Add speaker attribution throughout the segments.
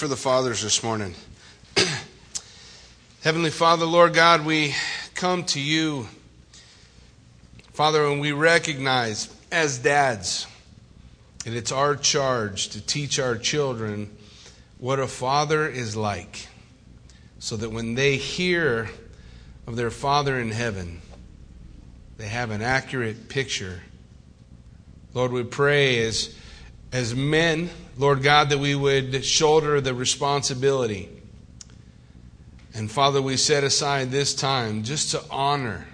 Speaker 1: for the fathers this morning. Heavenly Father, Lord God, we come to you, Father, and we recognize as dads that it's our charge to teach our children what a father is like, so that when they hear of their Father in heaven, they have an accurate picture. Lord, we pray as, as men, Lord God, that we would shoulder the responsibility and Father, we set aside this time just to honor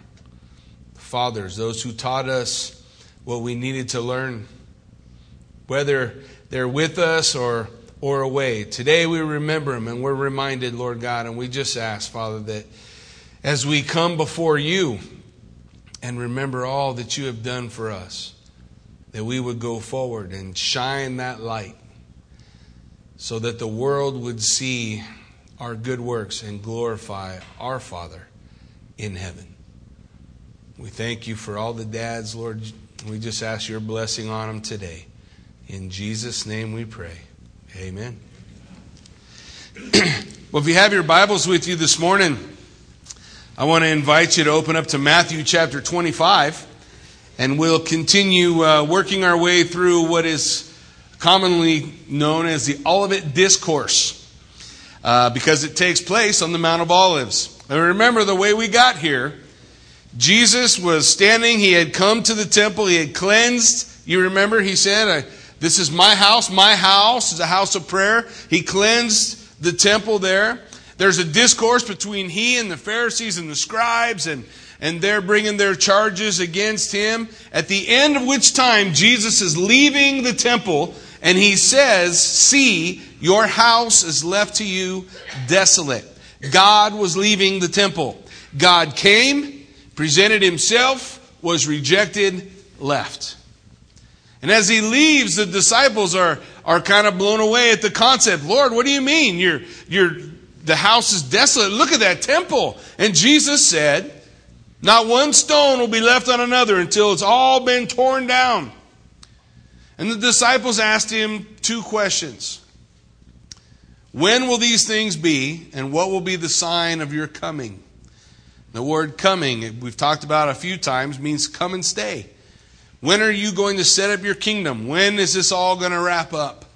Speaker 1: the fathers, those who taught us what we needed to learn, whether they're with us or, or away. Today we remember them and we're reminded, Lord God, and we just ask, Father, that as we come before you and remember all that you have done for us, that we would go forward and shine that light so that the world would see our good works and glorify our Father in heaven. We thank you for all the dads, Lord. We just ask your blessing on them today. In Jesus' name we pray. Amen. well, if you have your Bibles with you this morning, I want to invite you to open up to Matthew chapter 25, and we'll continue uh, working our way through what is commonly known as the Olivet Discourse uh, because it takes place on the Mount of Olives. And remember the way we got here. Jesus was standing, he had come to the temple, he had cleansed. You remember, he said, This is my house, my house is a house of prayer. He cleansed the temple there. There's a discourse between he and the Pharisees and the scribes, and, and they're bringing their charges against him. At the end of which time, Jesus is leaving the temple and he says, See, your house is left to you desolate. God was leaving the temple. God came, presented himself, was rejected, left. And as he leaves, the disciples are, are kind of blown away at the concept. Lord, what do you mean? You're, you're, the house is desolate. Look at that temple. And Jesus said, Not one stone will be left on another until it's all been torn down. And the disciples asked him two questions When will these things be, and what will be the sign of your coming? The word coming, we've talked about a few times, means come and stay. When are you going to set up your kingdom? When is this all going to wrap up?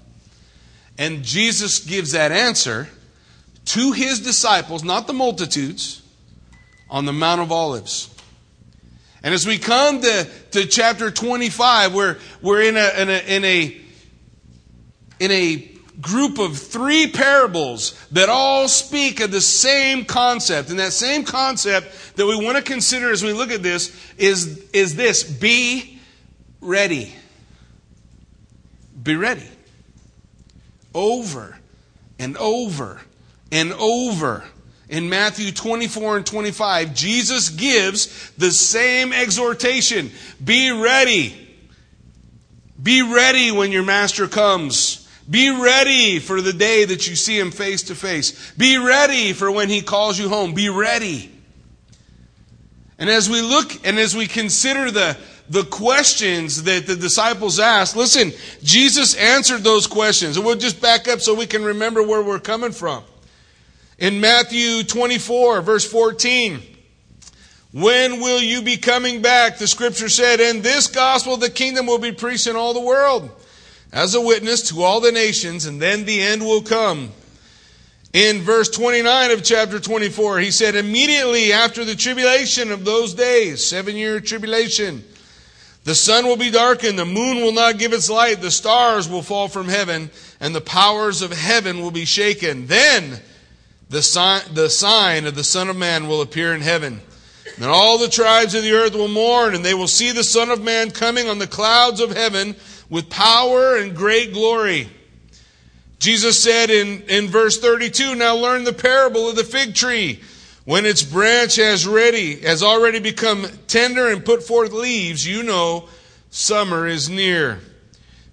Speaker 1: And Jesus gives that answer to his disciples, not the multitudes, on the Mount of Olives. And as we come to, to chapter 25, we're, we're in, a, in, a, in, a, in a group of three parables that all speak of the same concept. And that same concept that we want to consider as we look at this is, is this be ready. Be ready. Over and over and over in Matthew 24 and 25, Jesus gives the same exhortation Be ready. Be ready when your master comes. Be ready for the day that you see him face to face. Be ready for when he calls you home. Be ready. And as we look and as we consider the, the questions that the disciples asked, listen, Jesus answered those questions. And we'll just back up so we can remember where we're coming from. In Matthew 24, verse 14, when will you be coming back? The scripture said, and this gospel the kingdom will be preached in all the world as a witness to all the nations, and then the end will come. In verse 29 of chapter 24, he said, immediately after the tribulation of those days, seven year tribulation, the sun will be darkened, the moon will not give its light, the stars will fall from heaven, and the powers of heaven will be shaken. Then the sign, the sign of the Son of Man will appear in heaven. And all the tribes of the earth will mourn, and they will see the Son of Man coming on the clouds of heaven with power and great glory. Jesus said in, in verse 32, Now learn the parable of the fig tree. When its branch has ready, has already become tender and put forth leaves, you know summer is near.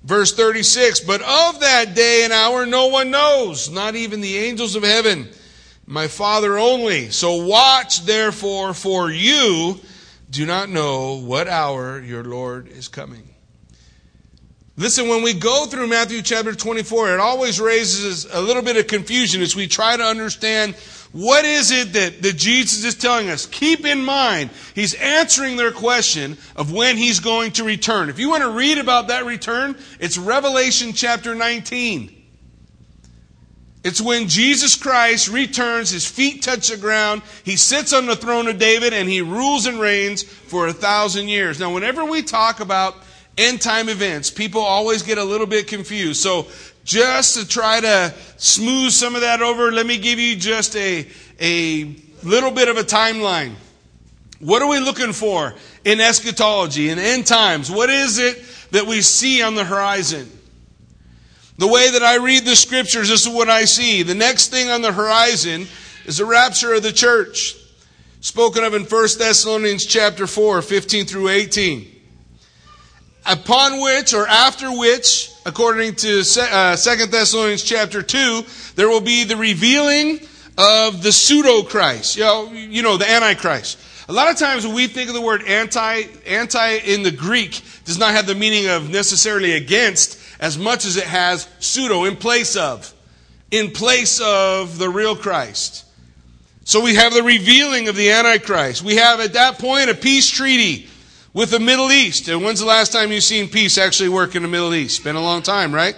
Speaker 1: Verse 36, But of that day and hour no one knows, not even the angels of heaven my Father only. So watch therefore, for you do not know what hour your Lord is coming. Listen, when we go through Matthew chapter 24, it always raises a little bit of confusion as we try to understand what is it that, that Jesus is telling us. Keep in mind, he's answering their question of when he's going to return. If you want to read about that return, it's Revelation chapter 19. It's when Jesus Christ returns, his feet touch the ground, he sits on the throne of David, and he rules and reigns for a thousand years. Now, whenever we talk about end time events, people always get a little bit confused. So, just to try to smooth some of that over, let me give you just a, a little bit of a timeline. What are we looking for in eschatology, in end times? What is it that we see on the horizon? The way that I read the scriptures, this is what I see. The next thing on the horizon is the rapture of the church, spoken of in 1 Thessalonians chapter 4, 15 through 18 upon which or after which, according to uh, Second Thessalonians chapter 2, there will be the revealing of the pseudo Christ. You know, you know, the Antichrist. A lot of times when we think of the word anti, anti in the Greek does not have the meaning of necessarily against as much as it has pseudo, in place of. In place of the real Christ. So we have the revealing of the Antichrist. We have at that point a peace treaty with the Middle East. And when's the last time you've seen peace actually work in the Middle East? Been a long time, right?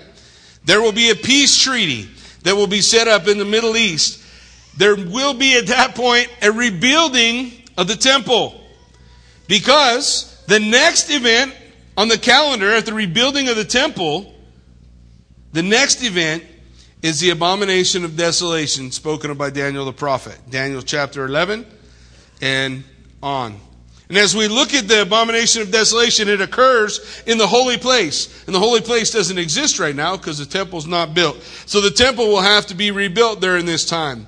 Speaker 1: There will be a peace treaty that will be set up in the Middle East. There will be at that point a rebuilding of the temple. Because the next event on the calendar at the rebuilding of the temple, the next event is the abomination of desolation spoken of by Daniel the prophet. Daniel chapter 11 and on. And as we look at the abomination of desolation, it occurs in the holy place. And the holy place doesn't exist right now because the temple's not built. So the temple will have to be rebuilt during this time.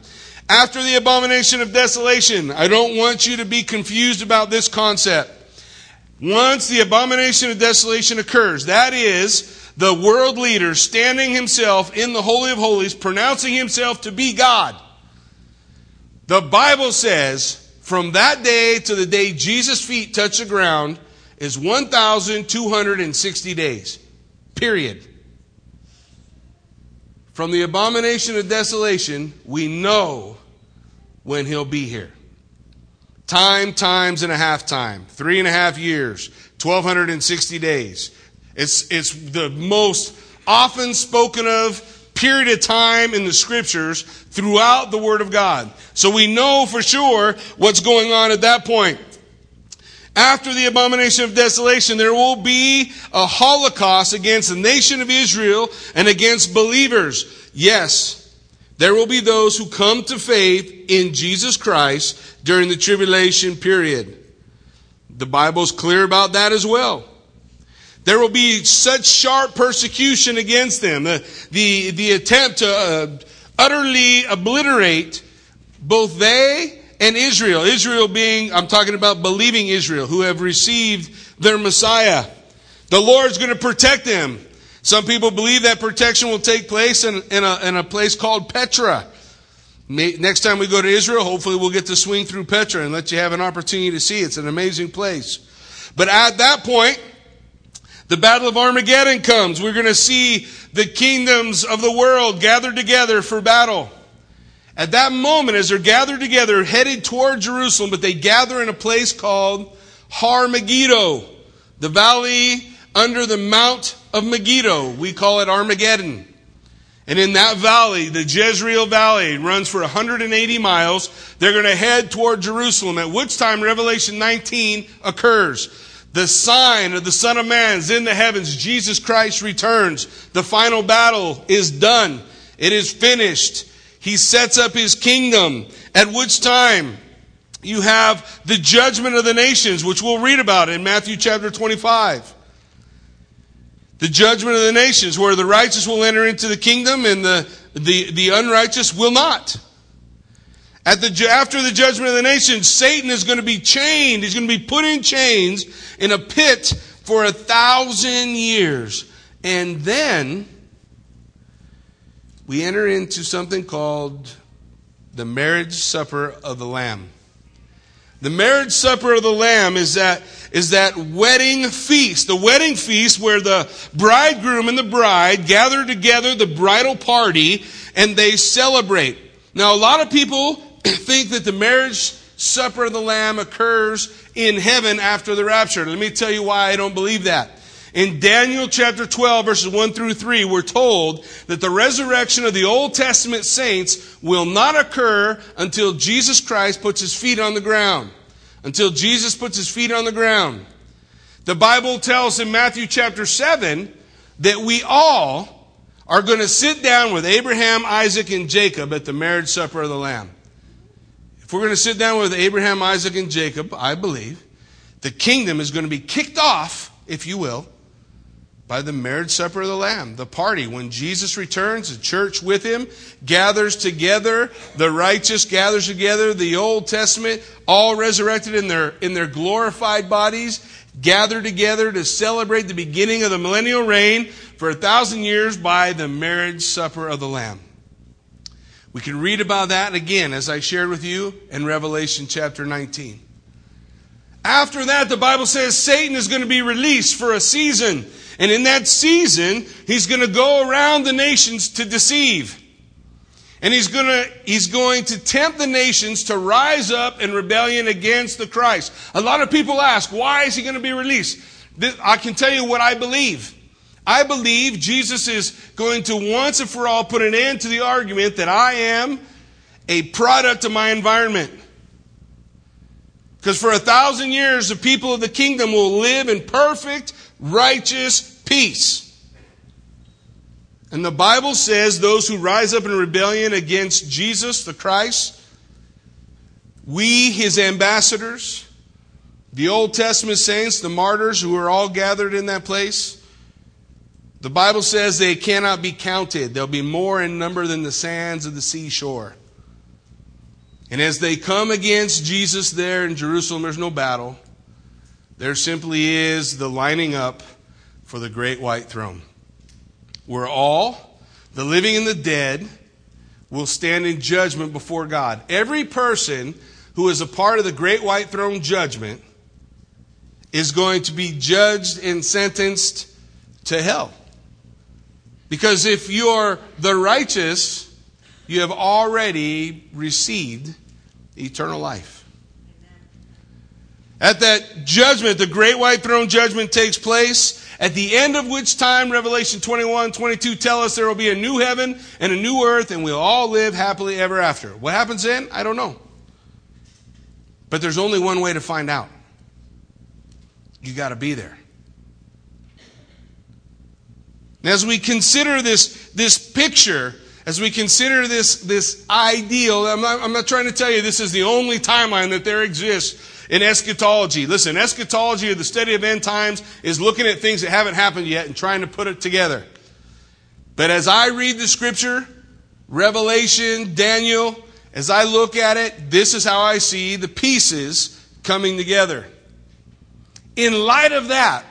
Speaker 1: After the abomination of desolation, I don't want you to be confused about this concept. Once the abomination of desolation occurs, that is the world leader standing himself in the Holy of Holies, pronouncing himself to be God. The Bible says from that day to the day Jesus' feet touch the ground is 1,260 days. Period. From the abomination of desolation, we know when he'll be here. Time, times and a half time. Three and a half years. 1,260 days. It's, it's the most often spoken of period of time in the scriptures throughout the Word of God. So we know for sure what's going on at that point. After the abomination of desolation, there will be a holocaust against the nation of Israel and against believers. Yes, there will be those who come to faith in Jesus Christ during the tribulation period. The Bible's clear about that as well. There will be such sharp persecution against them. The, the, the attempt to uh, utterly obliterate both they and Israel. Israel being, I'm talking about believing Israel, who have received their Messiah. The Lord's going to protect them. Some people believe that protection will take place in, in, a, in a place called Petra. May, next time we go to Israel, hopefully we'll get to swing through Petra and let you have an opportunity to see. It's an amazing place. But at that point, the Battle of Armageddon comes. We're going to see the kingdoms of the world gathered together for battle. At that moment, as they're gathered together, headed toward Jerusalem, but they gather in a place called Har Megiddo, the valley under the Mount of Megiddo. We call it Armageddon. And in that valley, the Jezreel Valley runs for 180 miles. They're going to head toward Jerusalem, at which time Revelation 19 occurs. The sign of the Son of Man is in the heavens. Jesus Christ returns. The final battle is done. It is finished. He sets up his kingdom, at which time you have the judgment of the nations, which we'll read about in Matthew chapter 25. The judgment of the nations, where the righteous will enter into the kingdom and the, the, the unrighteous will not. At the, after the judgment of the nations, Satan is going to be chained. He's going to be put in chains in a pit for a thousand years. And then we enter into something called the marriage supper of the Lamb. The marriage supper of the Lamb is that, is that wedding feast, the wedding feast where the bridegroom and the bride gather together, the bridal party, and they celebrate. Now, a lot of people think that the marriage supper of the Lamb occurs in heaven after the rapture. Let me tell you why I don't believe that. In Daniel chapter 12 verses 1 through 3, we're told that the resurrection of the Old Testament saints will not occur until Jesus Christ puts his feet on the ground. Until Jesus puts his feet on the ground. The Bible tells in Matthew chapter 7 that we all are going to sit down with Abraham, Isaac, and Jacob at the marriage supper of the Lamb. If we're going to sit down with Abraham, Isaac, and Jacob, I believe, the kingdom is going to be kicked off, if you will, by the marriage supper of the Lamb, the party. When Jesus returns, the church with him gathers together, the righteous gathers together, the Old Testament, all resurrected in their, in their glorified bodies, gather together to celebrate the beginning of the millennial reign for a thousand years by the marriage supper of the Lamb. We can read about that again, as I shared with you in Revelation chapter 19. After that, the Bible says Satan is going to be released for a season. And in that season, he's going to go around the nations to deceive. And he's going to, he's going to tempt the nations to rise up in rebellion against the Christ. A lot of people ask, why is he going to be released? I can tell you what I believe. I believe Jesus is going to once and for all put an end to the argument that I am a product of my environment. Because for a thousand years, the people of the kingdom will live in perfect, righteous peace. And the Bible says those who rise up in rebellion against Jesus, the Christ, we, his ambassadors, the Old Testament saints, the martyrs who are all gathered in that place, the Bible says they cannot be counted. They'll be more in number than the sands of the seashore. And as they come against Jesus there in Jerusalem, there's no battle. There simply is the lining up for the great white throne. Where all, the living and the dead, will stand in judgment before God. Every person who is a part of the great white throne judgment is going to be judged and sentenced to hell. Because if you're the righteous, you have already received eternal life. At that judgment, the great white throne judgment takes place, at the end of which time, Revelation 21, 22 tell us there will be a new heaven and a new earth, and we'll all live happily ever after. What happens then? I don't know. But there's only one way to find out. You got to be there. as we consider this, this picture, as we consider this, this ideal, I'm not, I'm not trying to tell you this is the only timeline that there exists in eschatology. Listen, eschatology or the study of end times is looking at things that haven't happened yet and trying to put it together. But as I read the scripture, Revelation, Daniel, as I look at it, this is how I see the pieces coming together. In light of that,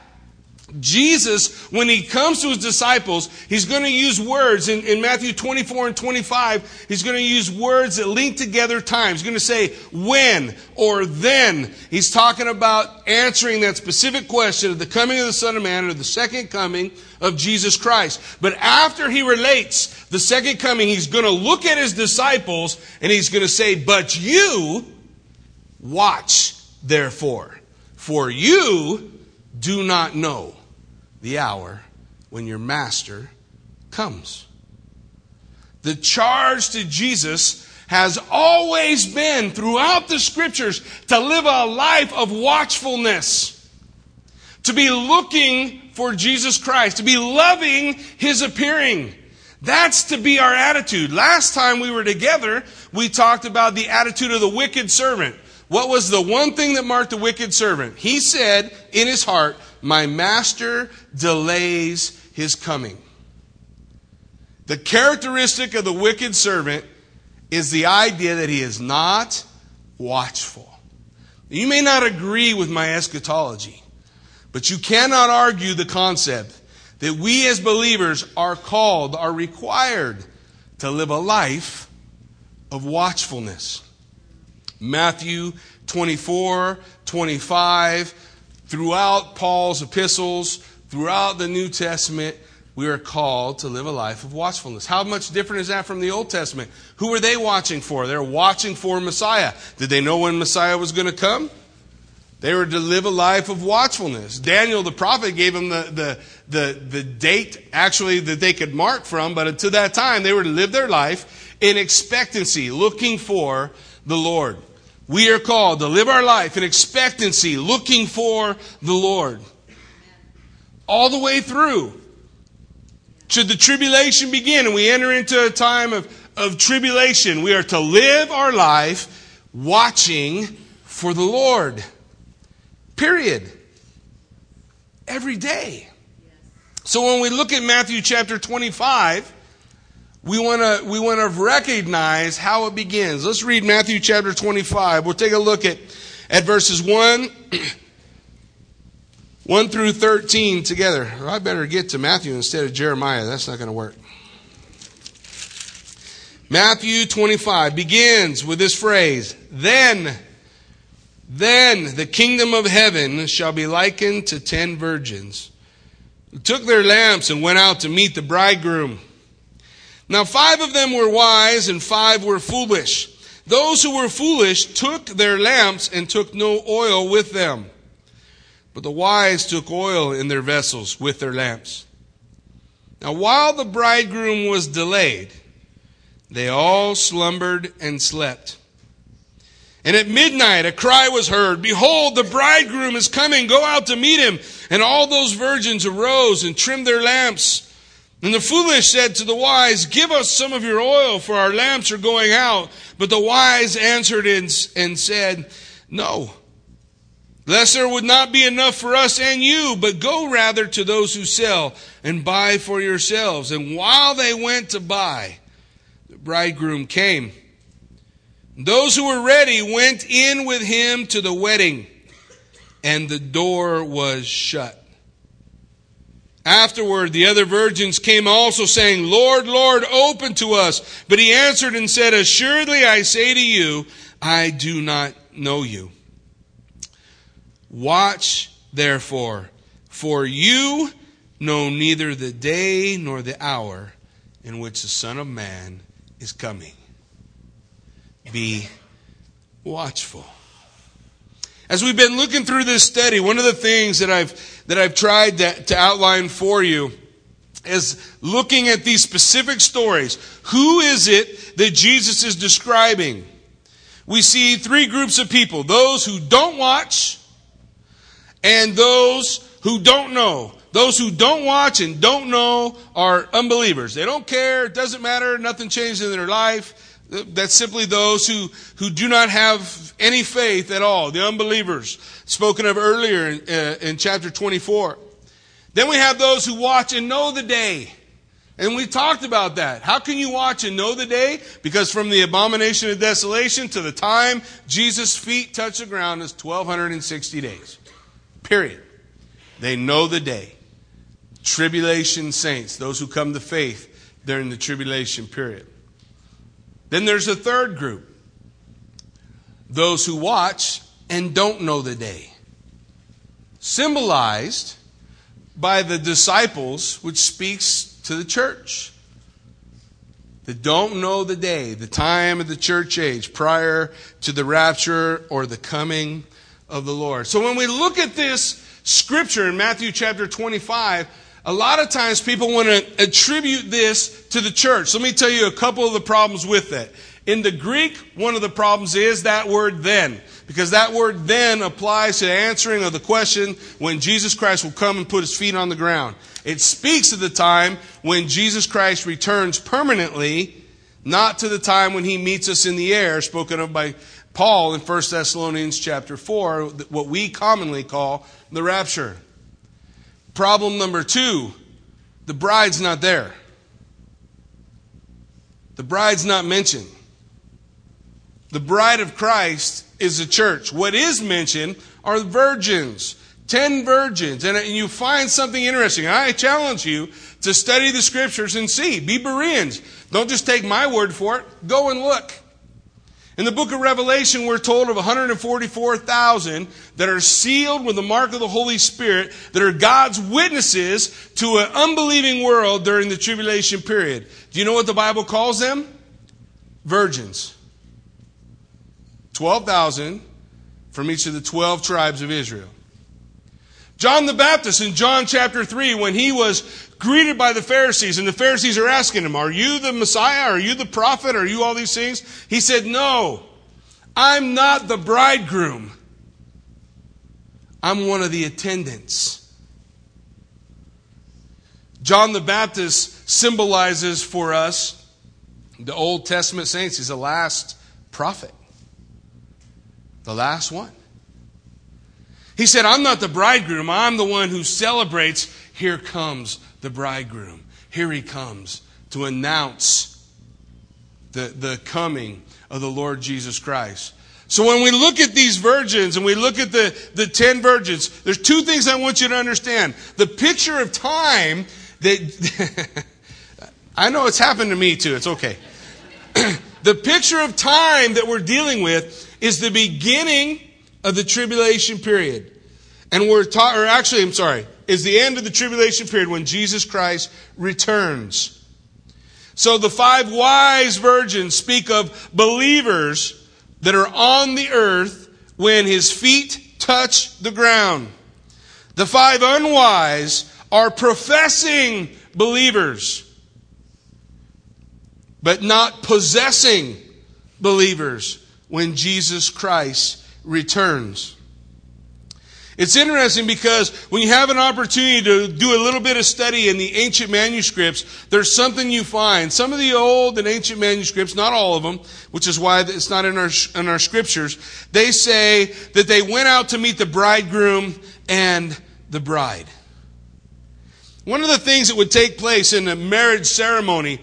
Speaker 1: Jesus, when he comes to his disciples, he's going to use words in, in, Matthew 24 and 25. He's going to use words that link together time. He's going to say when or then. He's talking about answering that specific question of the coming of the Son of Man or the second coming of Jesus Christ. But after he relates the second coming, he's going to look at his disciples and he's going to say, But you watch, therefore, for you do not know the hour when your master comes. The charge to Jesus has always been throughout the scriptures to live a life of watchfulness, to be looking for Jesus Christ, to be loving his appearing. That's to be our attitude. Last time we were together, we talked about the attitude of the wicked servant. What was the one thing that marked the wicked servant? He said in his heart, my master delays his coming. The characteristic of the wicked servant is the idea that he is not watchful. You may not agree with my eschatology, but you cannot argue the concept that we as believers are called, are required to live a life of watchfulness. Matthew 24, 25, throughout Paul's epistles, throughout the New Testament, we are called to live a life of watchfulness. How much different is that from the Old Testament? Who were they watching for? They're watching for Messiah. Did they know when Messiah was going to come? They were to live a life of watchfulness. Daniel the prophet gave them the, the, the, the date actually that they could mark from, but until that time they were to live their life in expectancy, looking for the Lord. We are called to live our life in expectancy, looking for the Lord. All the way through. Should the tribulation begin and we enter into a time of, of tribulation, we are to live our life watching for the Lord. Period. Every day. So when we look at Matthew chapter 25, we want to we want to recognize how it begins. Let's read Matthew chapter 25. We'll take a look at at verses 1 1 through 13 together. I better get to Matthew instead of Jeremiah. That's not going to work. Matthew 25 begins with this phrase Then, then the kingdom of heaven shall be likened to ten virgins who took their lamps and went out to meet the bridegroom. Now, five of them were wise and five were foolish. Those who were foolish took their lamps and took no oil with them. But the wise took oil in their vessels with their lamps. Now, while the bridegroom was delayed, they all slumbered and slept. And at midnight a cry was heard, Behold, the bridegroom is coming, go out to meet him. And all those virgins arose and trimmed their lamps. And the foolish said to the wise, Give us some of your oil, for our lamps are going out. But the wise answered and said, No lest there would not be enough for us and you, but go rather to those who sell and buy for yourselves. And while they went to buy, the bridegroom came. Those who were ready went in with him to the wedding, and the door was shut. Afterward, the other virgins came also, saying, Lord, Lord, open to us. But he answered and said, Assuredly I say to you, I do not know you. Watch therefore, for you know neither the day nor the hour in which the Son of Man is coming. Be watchful. As we've been looking through this study, one of the things that I've, that I've tried to, to outline for you is looking at these specific stories. Who is it that Jesus is describing? We see three groups of people those who don't watch, and those who don't know. Those who don't watch and don't know are unbelievers. They don't care. It doesn't matter. Nothing changed in their life. That's simply those who, who do not have any faith at all. The unbelievers spoken of earlier in, uh, in chapter 24. Then we have those who watch and know the day. And we talked about that. How can you watch and know the day? Because from the abomination of desolation to the time Jesus' feet touch the ground is 1260 days. Period. They know the day. Tribulation saints, those who come to faith during the tribulation period. Then there's a third group those who watch and don't know the day. Symbolized by the disciples, which speaks to the church. That don't know the day, the time of the church age prior to the rapture or the coming of the Lord. So when we look at this scripture in Matthew chapter 25, a lot of times people want to attribute this to the church. Let me tell you a couple of the problems with that. In the Greek, one of the problems is that word then. Because that word then applies to the answering of the question when Jesus Christ will come and put his feet on the ground. It speaks of the time when Jesus Christ returns permanently, not to the time when he meets us in the air, spoken of by Paul in 1 Thessalonians chapter 4, what we commonly call the rapture. Problem number two the bride's not there. The bride's not mentioned. The bride of Christ is the church. What is mentioned are the virgins. Ten virgins. Uh, and you find something interesting. I challenge you to study the scriptures and see. Be Bereans. Don't just take my word for it. Go and look. In the book of Revelation, we're told of 144,000 that are sealed with the mark of the Holy Spirit, that are God's witnesses to an unbelieving world during the tribulation period. Do you know what the Bible calls them? Virgins. 12,000 from each of the 12 tribes of Israel. John the Baptist in John chapter 3, when he was greeted by the Pharisees, and the Pharisees are asking him, Are you the Messiah? Are you the prophet? Are you all these things? He said, No, I'm not the bridegroom. I'm one of the attendants. John the Baptist symbolizes for us the Old Testament saints. He's the last prophet, the last one. He said, I'm not the bridegroom, I'm the one who celebrates. Here comes the bridegroom. Here he comes to announce the, the coming of the Lord Jesus Christ. So when we look at these virgins and we look at the, the ten virgins, there's two things I want you to understand. The picture of time that I know it's happened to me too, it's okay. the picture of time that we're dealing with is the beginning of the tribulation period. And we're taught, or actually, I'm sorry, is the end of the tribulation period when Jesus Christ returns. So the five wise virgins speak of believers that are on the earth when his feet touch the ground. The five unwise are professing believers, but not possessing believers when Jesus Christ returns. It's interesting because when you have an opportunity to do a little bit of study in the ancient manuscripts, there's something you find. Some of the old and ancient manuscripts, not all of them, which is why it's not in our, in our scriptures, they say that they went out to meet the bridegroom and the bride. One of the things that would take place in a marriage ceremony,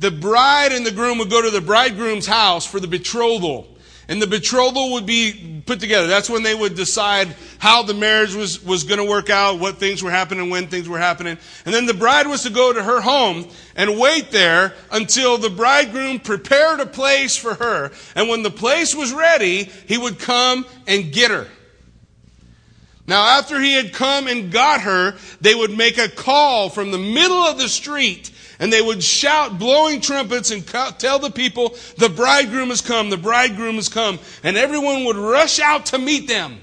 Speaker 1: the bride and the groom would go to the bridegroom's house for the betrothal. And the betrothal would be put together. That's when they would decide how the marriage was, was going to work out, what things were happening, when things were happening. And then the bride was to go to her home and wait there until the bridegroom prepared a place for her. And when the place was ready, he would come and get her. Now, after he had come and got her, they would make a call from the middle of the street and they would shout, blowing trumpets, and tell the people, the bridegroom has come, the bridegroom has come. And everyone would rush out to meet them.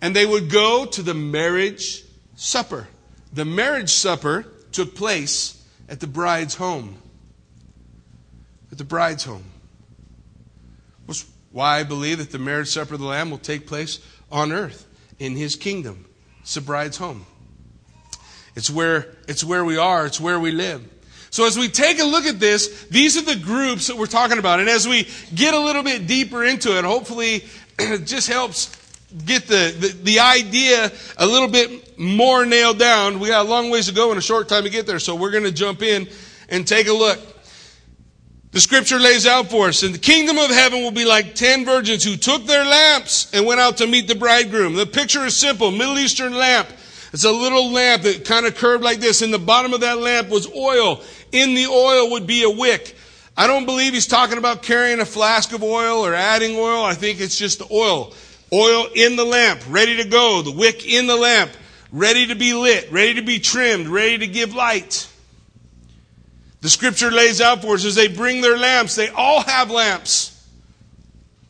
Speaker 1: And they would go to the marriage supper. The marriage supper took place at the bride's home. At the bride's home. That's why I believe that the marriage supper of the Lamb will take place on earth in his kingdom. It's the bride's home. It's where, it's where we are. It's where we live. So as we take a look at this, these are the groups that we're talking about. And as we get a little bit deeper into it, hopefully it just helps get the, the, the, idea a little bit more nailed down. We got a long ways to go and a short time to get there. So we're going to jump in and take a look. The scripture lays out for us, and the kingdom of heaven will be like ten virgins who took their lamps and went out to meet the bridegroom. The picture is simple. Middle Eastern lamp it's a little lamp that kind of curved like this. In the bottom of that lamp was oil. In the oil would be a wick. I don't believe he's talking about carrying a flask of oil or adding oil. I think it's just the oil. Oil in the lamp, ready to go. The wick in the lamp, ready to be lit, ready to be trimmed, ready to give light. The scripture lays out for us as they bring their lamps, they all have lamps.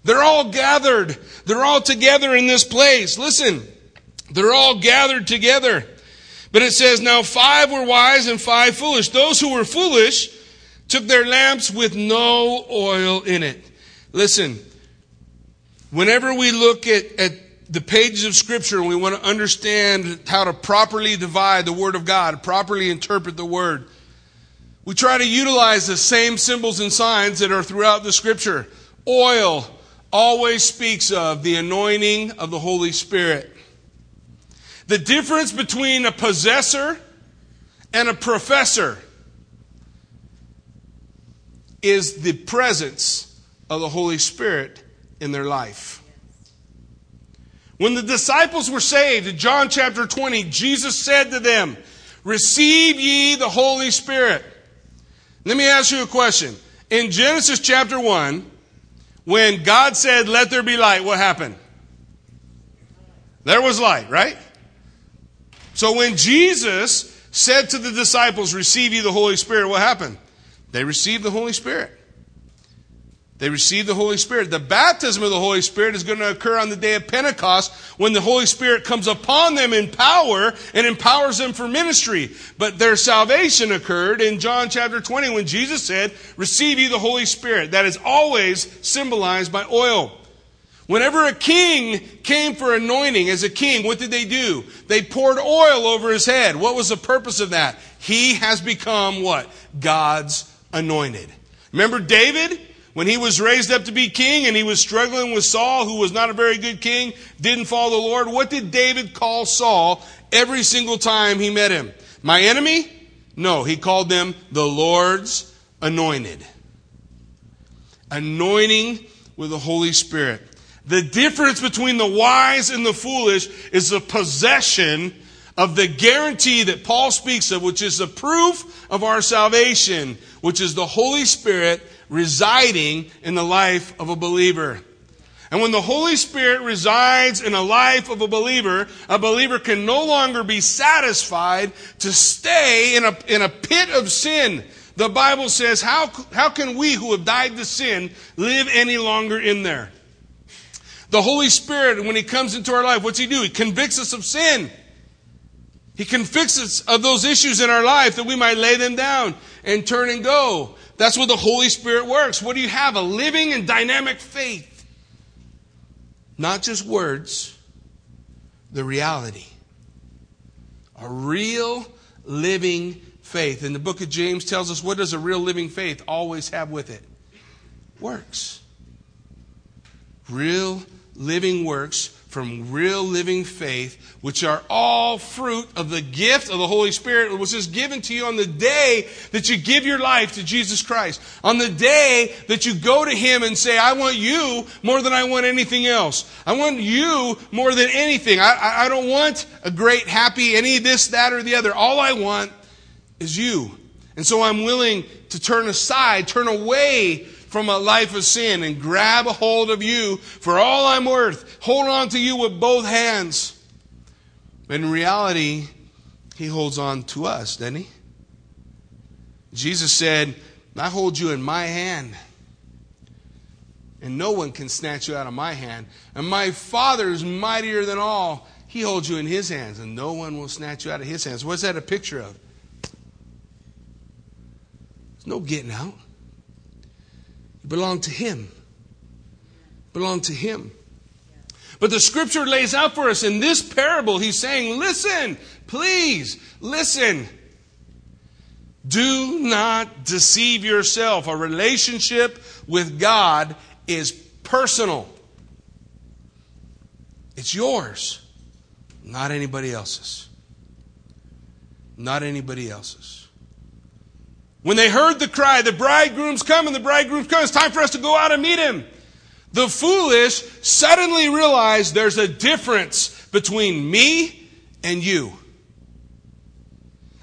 Speaker 1: They're all gathered. They're all together in this place. Listen, they're all gathered together. But it says, Now five were wise and five foolish. Those who were foolish took their lamps with no oil in it. Listen, whenever we look at, at the pages of Scripture and we want to understand how to properly divide the Word of God, properly interpret the Word, we try to utilize the same symbols and signs that are throughout the Scripture. Oil always speaks of the anointing of the Holy Spirit. The difference between a possessor and a professor is the presence of the Holy Spirit in their life. When the disciples were saved in John chapter 20, Jesus said to them, Receive ye the Holy Spirit. Let me ask you a question. In Genesis chapter 1, When God said, Let there be light, what happened? There was light, right? So when Jesus said to the disciples, Receive you the Holy Spirit, what happened? They received the Holy Spirit. They received the Holy Spirit. The baptism of the Holy Spirit is going to occur on the day of Pentecost when the Holy Spirit comes upon them in power and empowers them for ministry. But their salvation occurred in John chapter 20 when Jesus said, Receive you the Holy Spirit. That is always symbolized by oil. Whenever a king came for anointing as a king, what did they do? They poured oil over his head. What was the purpose of that? He has become what? God's anointed. Remember David? When he was raised up to be king and he was struggling with Saul, who was not a very good king, didn't follow the Lord, what did David call Saul every single time he met him? My enemy? No, he called them the Lord's anointed. Anointing with the Holy Spirit. The difference between the wise and the foolish is the possession of the guarantee that Paul speaks of, which is the proof of our salvation, which is the Holy Spirit residing in the life of a believer. And when the Holy Spirit resides in a life of a believer, a believer can no longer be satisfied to stay in a, in a pit of sin. The Bible says, how, how can we who have died to sin live any longer in there? The Holy Spirit, when He comes into our life, what's He do? He convicts us of sin. He convicts us of those issues in our life that we might lay them down and turn and go. That's where the Holy Spirit works. What do you have? A living and dynamic faith. Not just words, the reality. A real living faith. And the book of James tells us what does a real living faith always have with it? Works. Real living works from real living faith, which are all fruit of the gift of the Holy Spirit, which is given to you on the day that you give your life to Jesus Christ. On the day that you go to Him and say, I want you more than I want anything else. I want you more than anything. I, I, I don't want a great, happy, any this, that, or the other. All I want is you. And so I'm willing to turn aside, turn away from a life of sin and grab a hold of you for all I'm worth. Hold on to you with both hands. But in reality, he holds on to us, doesn't he? Jesus said, I hold you in my hand. And no one can snatch you out of my hand. And my Father is mightier than all. He holds you in his hands, and no one will snatch you out of his hands. What's that a picture of? There's no getting out. You belong to Him. Belong to Him. But the scripture lays out for us in this parable, he's saying, listen, please, listen. Do not deceive yourself. A relationship with God is personal. It's yours, not anybody else's. Not anybody else's. When they heard the cry, the bridegroom's coming, the bridegroom's coming, it's time for us to go out and meet him. The foolish suddenly realize there's a difference between me and you.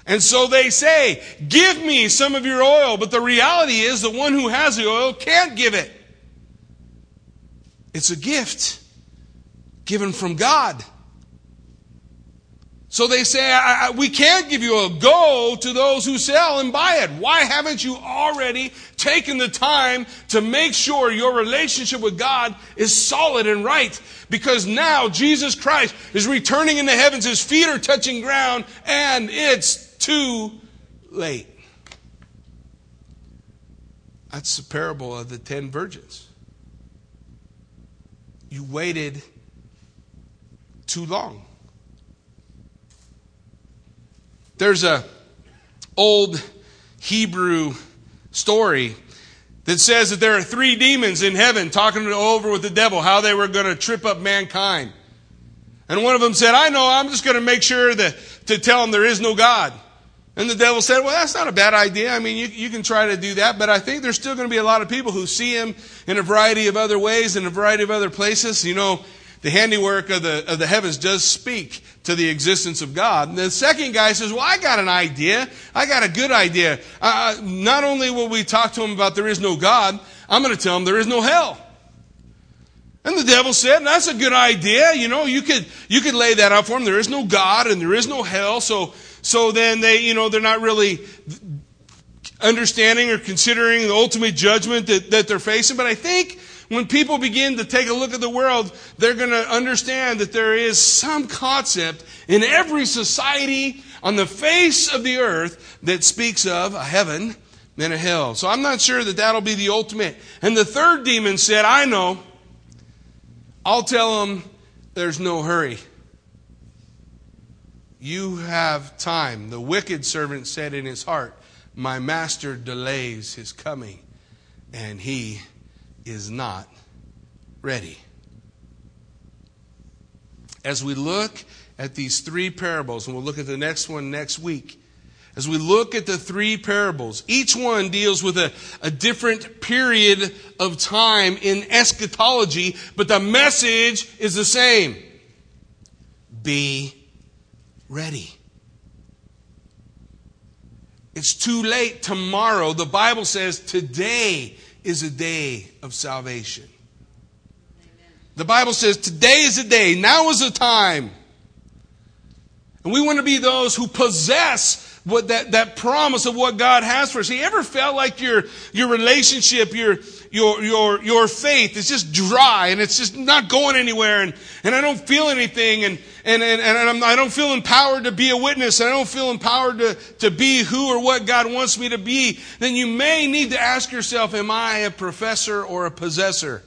Speaker 1: And so they say, Give me some of your oil. But the reality is, the one who has the oil can't give it. It's a gift given from God. So they say, I, I, we can't give you a go to those who sell and buy it. Why haven't you already taken the time to make sure your relationship with God is solid and right? Because now Jesus Christ is returning in the heavens. His feet are touching ground and it's too late. That's the parable of the ten virgins. You waited too long. There's a old Hebrew story that says that there are three demons in heaven talking over with the devil how they were going to trip up mankind. And one of them said, I know, I'm just going to make sure that, to tell them there is no God. And the devil said, Well, that's not a bad idea. I mean, you, you can try to do that, but I think there's still going to be a lot of people who see him in a variety of other ways, in a variety of other places. You know, the handiwork of the, of the heavens does speak to the existence of God. And the second guy says, Well, I got an idea. I got a good idea. Uh, not only will we talk to him about there is no God, I'm going to tell him there is no hell. And the devil said, that's a good idea. You know, you could, you could lay that out for him. There is no God and there is no hell. So, so then they, you know, they're not really understanding or considering the ultimate judgment that, that they're facing. But I think when people begin to take a look at the world, they're going to understand that there is some concept in every society on the face of the earth that speaks of a heaven and a hell. So I'm not sure that that'll be the ultimate. And the third demon said, I know. I'll tell them there's no hurry. You have time. The wicked servant said in his heart, My master delays his coming, and he is not ready. As we look at these three parables, and we'll look at the next one next week, as we look at the three parables, each one deals with a, a different period of time in eschatology, but the message is the same. Be ready. It's too late tomorrow. The Bible says today is a day of salvation. The Bible says today is a day, now is the time. And we want to be those who possess what that, that promise of what God has for us. Have you ever felt like your, your relationship, your, your, your, your faith is just dry and it's just not going anywhere and, and I don't feel anything and, and, and, and I'm, I don't feel empowered to be a witness. And I don't feel empowered to, to be who or what God wants me to be. Then you may need to ask yourself, am I a professor or a possessor?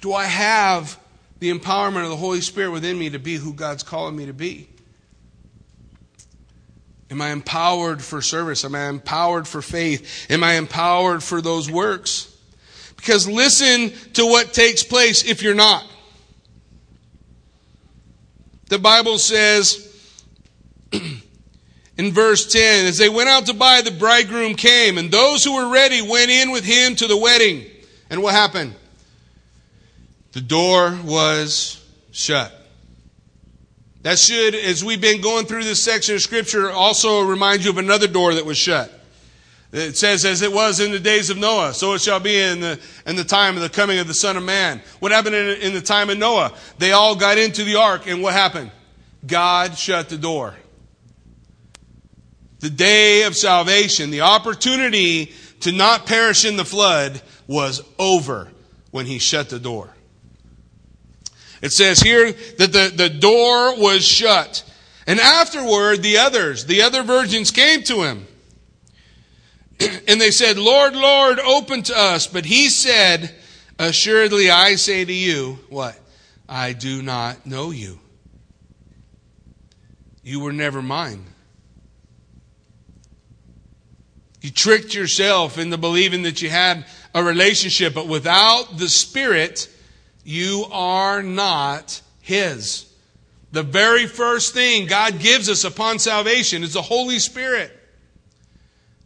Speaker 1: Do I have the empowerment of the Holy Spirit within me to be who God's calling me to be? Am I empowered for service? Am I empowered for faith? Am I empowered for those works? Because listen to what takes place if you're not. The Bible says in verse 10 as they went out to buy, the bridegroom came, and those who were ready went in with him to the wedding. And what happened? The door was shut. That should, as we've been going through this section of Scripture, also remind you of another door that was shut. It says, as it was in the days of Noah, so it shall be in the, in the time of the coming of the Son of Man. What happened in, in the time of Noah? They all got into the ark, and what happened? God shut the door. The day of salvation, the opportunity to not perish in the flood was over when he shut the door. It says here that the, the door was shut. And afterward, the others, the other virgins came to him. and they said, Lord, Lord, open to us. But he said, Assuredly, I say to you, what? I do not know you. You were never mine. You tricked yourself into believing that you had a relationship, but without the Spirit, you are not His. The very first thing God gives us upon salvation is the Holy Spirit.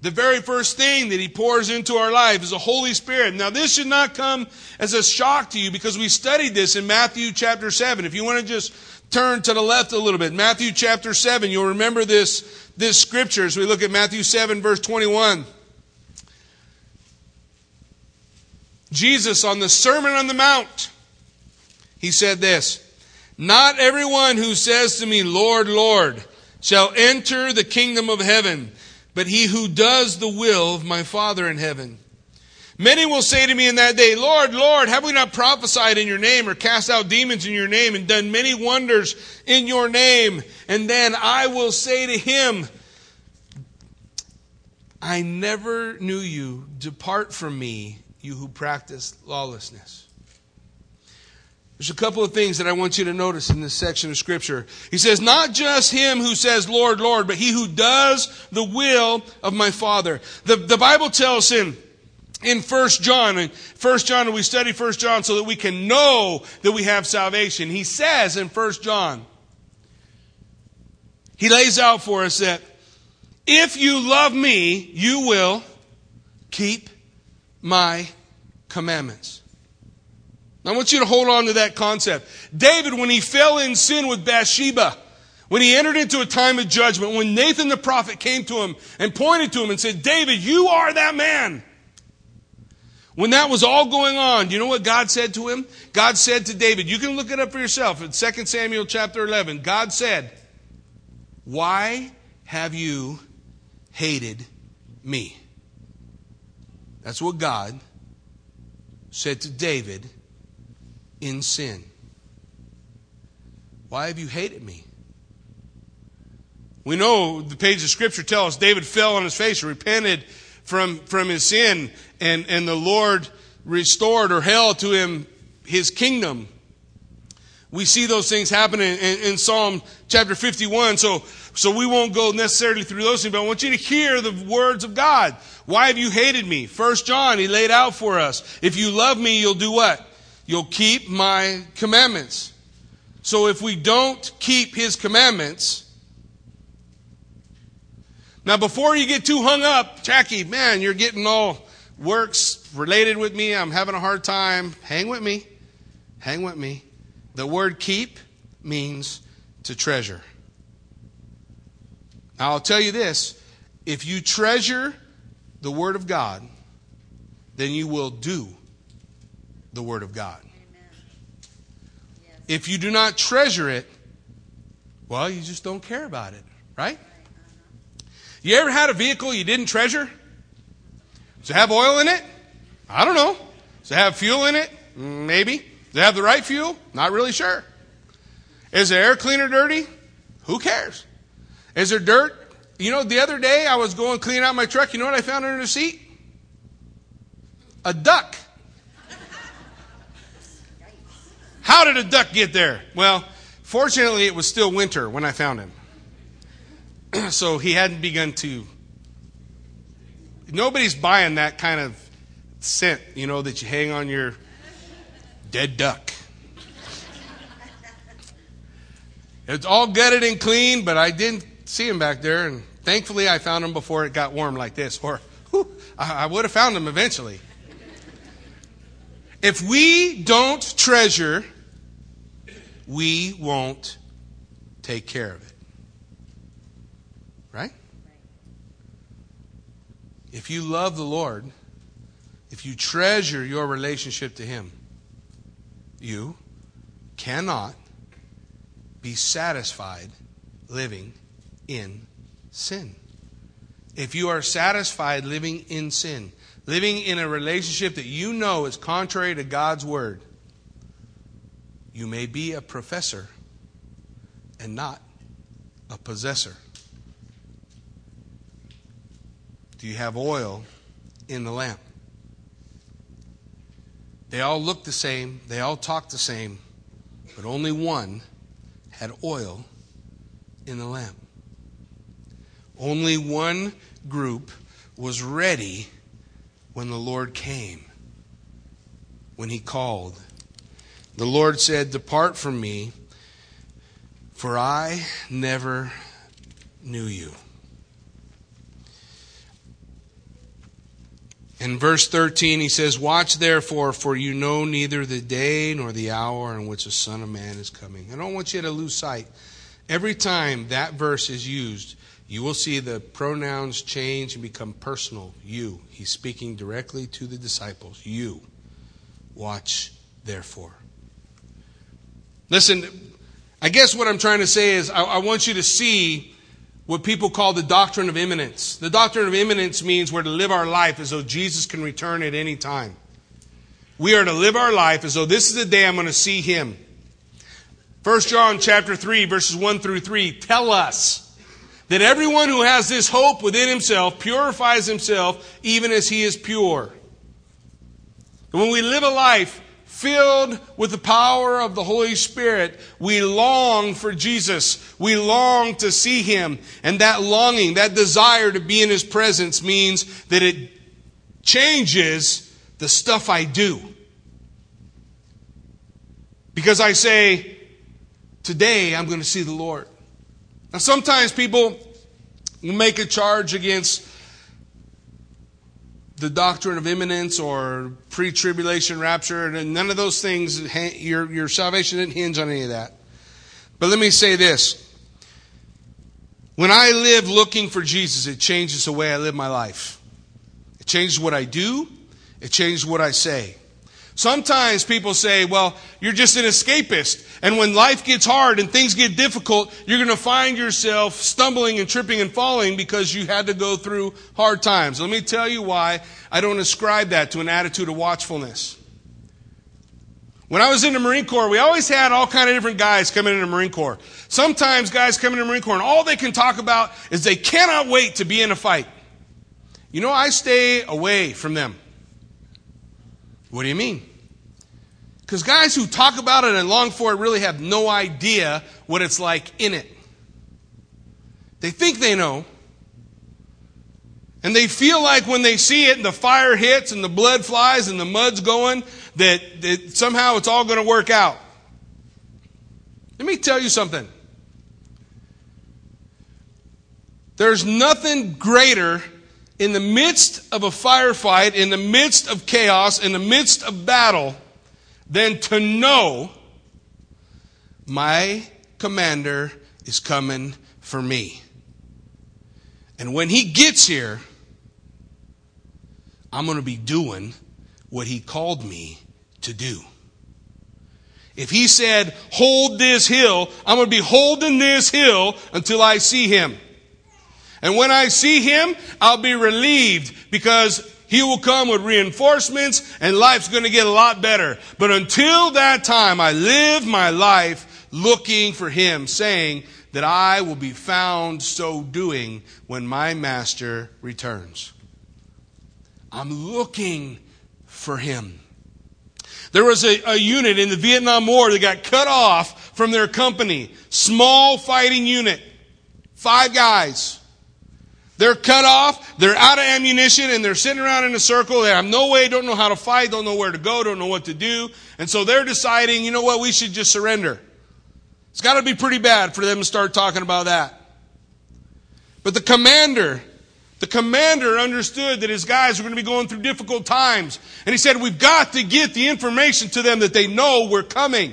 Speaker 1: The very first thing that He pours into our life is the Holy Spirit. Now, this should not come as a shock to you because we studied this in Matthew chapter 7. If you want to just turn to the left a little bit, Matthew chapter 7, you'll remember this, this scripture as we look at Matthew 7, verse 21. Jesus on the Sermon on the Mount he said this Not everyone who says to me, Lord, Lord, shall enter the kingdom of heaven, but he who does the will of my Father in heaven. Many will say to me in that day, Lord, Lord, have we not prophesied in your name or cast out demons in your name and done many wonders in your name? And then I will say to him, I never knew you. Depart from me, you who practice lawlessness. There's a couple of things that I want you to notice in this section of scripture. He says, not just him who says, Lord, Lord, but he who does the will of my Father. The, the Bible tells him in First John, and First John, we study First John so that we can know that we have salvation. He says in First John, he lays out for us that if you love me, you will keep my commandments. I want you to hold on to that concept. David, when he fell in sin with Bathsheba, when he entered into a time of judgment, when Nathan the prophet came to him and pointed to him and said, David, you are that man. When that was all going on, you know what God said to him? God said to David, you can look it up for yourself in 2 Samuel chapter 11. God said, Why have you hated me? That's what God said to David in sin. Why have you hated me? We know the pages of Scripture tell us David fell on his face, repented from, from his sin, and, and the Lord restored or held to him his kingdom. We see those things happen in, in, in, Psalm chapter 51. So, so we won't go necessarily through those things, but I want you to hear the words of God. Why have you hated me? First John, he laid out for us. If you love me, you'll do what? You'll keep my commandments. So if we don't keep his commandments, now before you get too hung up, Jackie, man, you're getting all works related with me. I'm having a hard time. Hang with me. Hang with me. The word keep means to treasure. Now, I'll tell you this if you treasure the Word of God, then you will do the Word of God. Yes. If you do not treasure it, well, you just don't care about it, right? Uh-huh. You ever had a vehicle you didn't treasure? Does it have oil in it? I don't know. Does it have fuel in it? Mm, maybe. Does it have the right fuel? Not really sure. Is the air cleaner dirty? Who cares? Is there dirt? You know, the other day I was going clean out my truck. You know what I found under the seat? A duck. How did a duck get there? Well, fortunately, it was still winter when I found him. so he hadn't begun to nobody's buying that kind of scent, you know, that you hang on your dead duck. It's all gutted and clean, but I didn't see him back there, and thankfully I found him before it got warm like this, or whew, I would have found him eventually. If we don't treasure, we won't take care of it. Right? If you love the Lord, if you treasure your relationship to Him, you cannot be satisfied living in sin. If you are satisfied living in sin, living in a relationship that you know is contrary to God's Word, you may be a professor and not a possessor. Do you have oil in the lamp? They all looked the same, they all talked the same, but only one had oil in the lamp. Only one group was ready when the Lord came, when He called. The Lord said, Depart from me, for I never knew you. In verse 13, he says, Watch therefore, for you know neither the day nor the hour in which the Son of Man is coming. I don't want you to lose sight. Every time that verse is used, you will see the pronouns change and become personal. You. He's speaking directly to the disciples. You. Watch therefore. Listen, I guess what I'm trying to say is I, I want you to see what people call the doctrine of imminence. The doctrine of imminence means we're to live our life as though Jesus can return at any time. We are to live our life as though this is the day I'm going to see him. 1 John chapter 3 verses 1 through 3 tell us that everyone who has this hope within himself purifies himself even as he is pure. And when we live a life filled with the power of the Holy Spirit, we long for Jesus. We long to see Him. And that longing, that desire to be in His presence means that it changes the stuff I do. Because I say, today I'm going to see the Lord. Now, sometimes people make a charge against the doctrine of imminence or pre tribulation rapture, and none of those things, your, your salvation didn't hinge on any of that. But let me say this. When I live looking for Jesus, it changes the way I live my life. It changes what I do, It changes what I say. Sometimes people say, well, you're just an escapist. And when life gets hard and things get difficult, you're going to find yourself stumbling and tripping and falling because you had to go through hard times. Let me tell you why I don't ascribe that to an attitude of watchfulness. When I was in the Marine Corps, we always had all kind of different guys coming in the Marine Corps. Sometimes guys come in the Marine Corps and all they can talk about is they cannot wait to be in a fight. You know, I stay away from them. What do you mean? Because guys who talk about it and long for it really have no idea what it's like in it. They think they know. And they feel like when they see it and the fire hits and the blood flies and the mud's going, that, that somehow it's all going to work out. Let me tell you something. There's nothing greater in the midst of a firefight, in the midst of chaos, in the midst of battle than to know my commander is coming for me. And when he gets here, I'm going to be doing what he called me to do. If he said, hold this hill, I'm going to be holding this hill until I see him. And when I see him, I'll be relieved because he will come with reinforcements and life's going to get a lot better. But until that time, I live my life looking for him, saying that I will be found so doing when my master returns. I'm looking for him. There was a, a, unit in the Vietnam War that got cut off from their company. Small fighting unit. Five guys. They're cut off, they're out of ammunition, and they're sitting around in a circle. They have no way, don't know how to fight, don't know where to go, don't know what to do. And so they're deciding, you know what, we should just surrender. It's got to be pretty bad for them to start talking about that. But the commander, the commander understood that his guys were going to be going through difficult times. And he said, We've got to get the information to them that they know we're coming.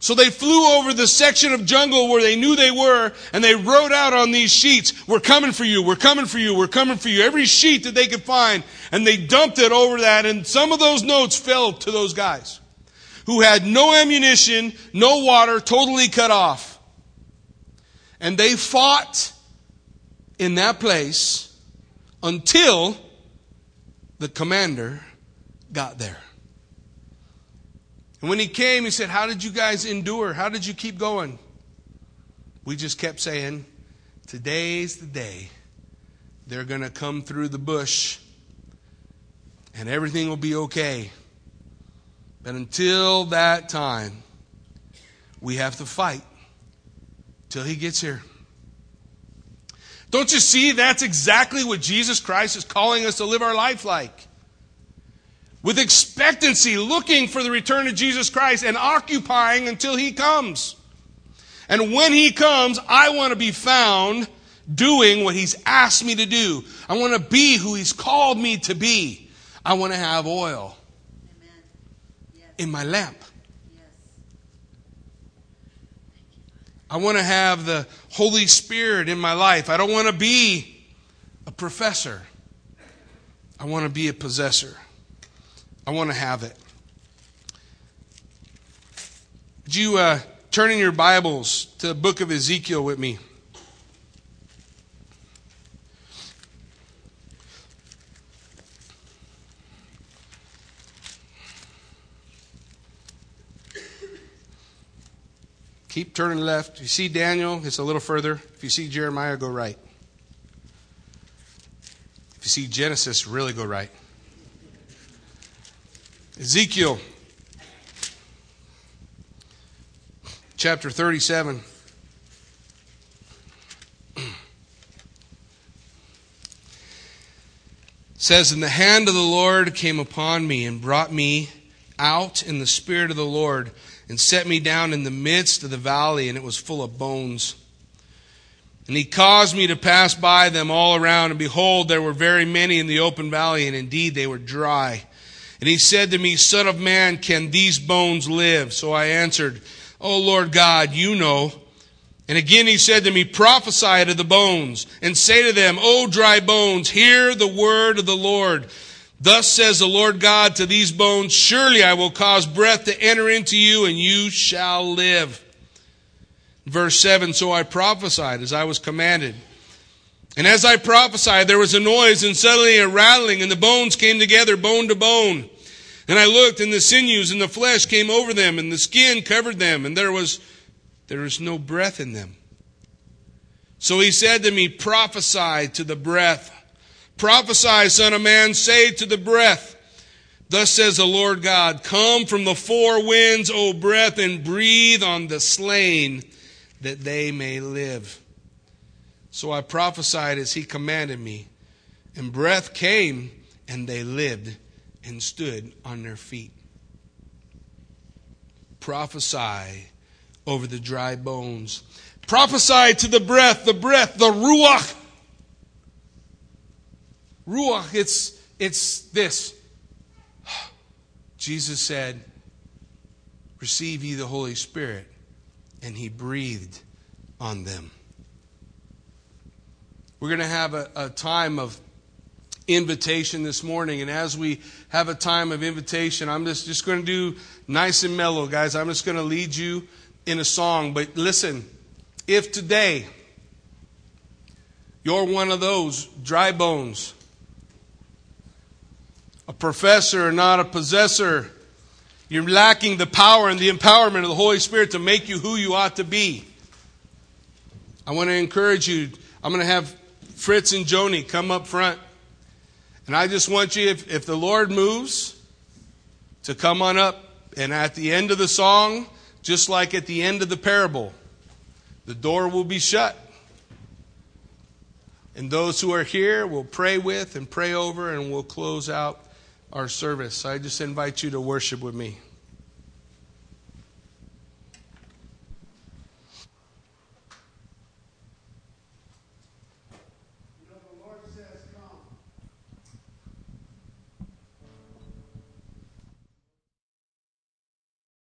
Speaker 1: So they flew over the section of jungle where they knew they were, and they wrote out on these sheets, We're coming for you, we're coming for you, we're coming for you. Every sheet that they could find, and they dumped it over that, and some of those notes fell to those guys who had no ammunition, no water, totally cut off. And they fought in that place until the commander got there. And when he came, he said, How did you guys endure? How did you keep going? We just kept saying, Today's the day. They're going to come through the bush and everything will be okay. But until that time, we have to fight till he gets here. Don't you see that's exactly what Jesus Christ is calling us to live our life like? With expectancy, looking for the return of Jesus Christ and occupying until He comes. And when He comes, I want to be found doing what He's asked me to do. I want to be who He's called me to be. I want to have oil yes. in my lamp. Yes. I want to have the Holy Spirit in my life. I don't want to be a professor. I want to be a possessor. I want to have it. Would you uh, turn in your Bibles to the book of Ezekiel with me? Keep turning left. If you see Daniel, it's a little further. If you see Jeremiah, go right. If you see Genesis, really go right. Ezekiel chapter 37. says, And the hand of the Lord came upon me and brought me out in the spirit of the Lord and set me down in the midst of the valley, and it was full of bones. And he caused me to pass by them all around, and behold, there were very many in the open valley, and indeed they were dry. And he said to me, Son of man, can these bones live? So I answered, Oh Lord God, you know. And again he said to me, Prophesy to the bones, and say to them, O dry bones, hear the word of the Lord. Thus says the Lord God to these bones, Surely I will cause breath to enter into you, and you shall live. Verse 7 So I prophesied as I was commanded. And as I prophesied, there was a noise and suddenly a rattling, and the bones came together, bone to bone. And I looked, and the sinews and the flesh came over them, and the skin covered them, and there was there was no breath in them. So he said to me, Prophesy to the breath. Prophesy, Son of Man, say to the breath. Thus says the Lord God, Come from the four winds, O breath, and breathe on the slain, that they may live. So I prophesied as he commanded me, and breath came, and they lived and stood on their feet. Prophesy over the dry bones. Prophesy to the breath, the breath, the ruach. Ruach, it's, it's this. Jesus said, Receive ye the Holy Spirit. And he breathed on them. We're going to have a, a time of invitation this morning. And as we have a time of invitation, I'm just, just going to do nice and mellow, guys. I'm just going to lead you in a song. But listen, if today you're one of those dry bones, a professor, not a possessor, you're lacking the power and the empowerment of the Holy Spirit to make you who you ought to be. I want to encourage you. I'm going to have Fritz and Joni come up front. And I just want you, if, if the Lord moves, to come on up. And at the end of the song, just like at the end of the parable, the door will be shut. And those who are here will pray with and pray over, and we'll close out our service. I just invite you to worship with me.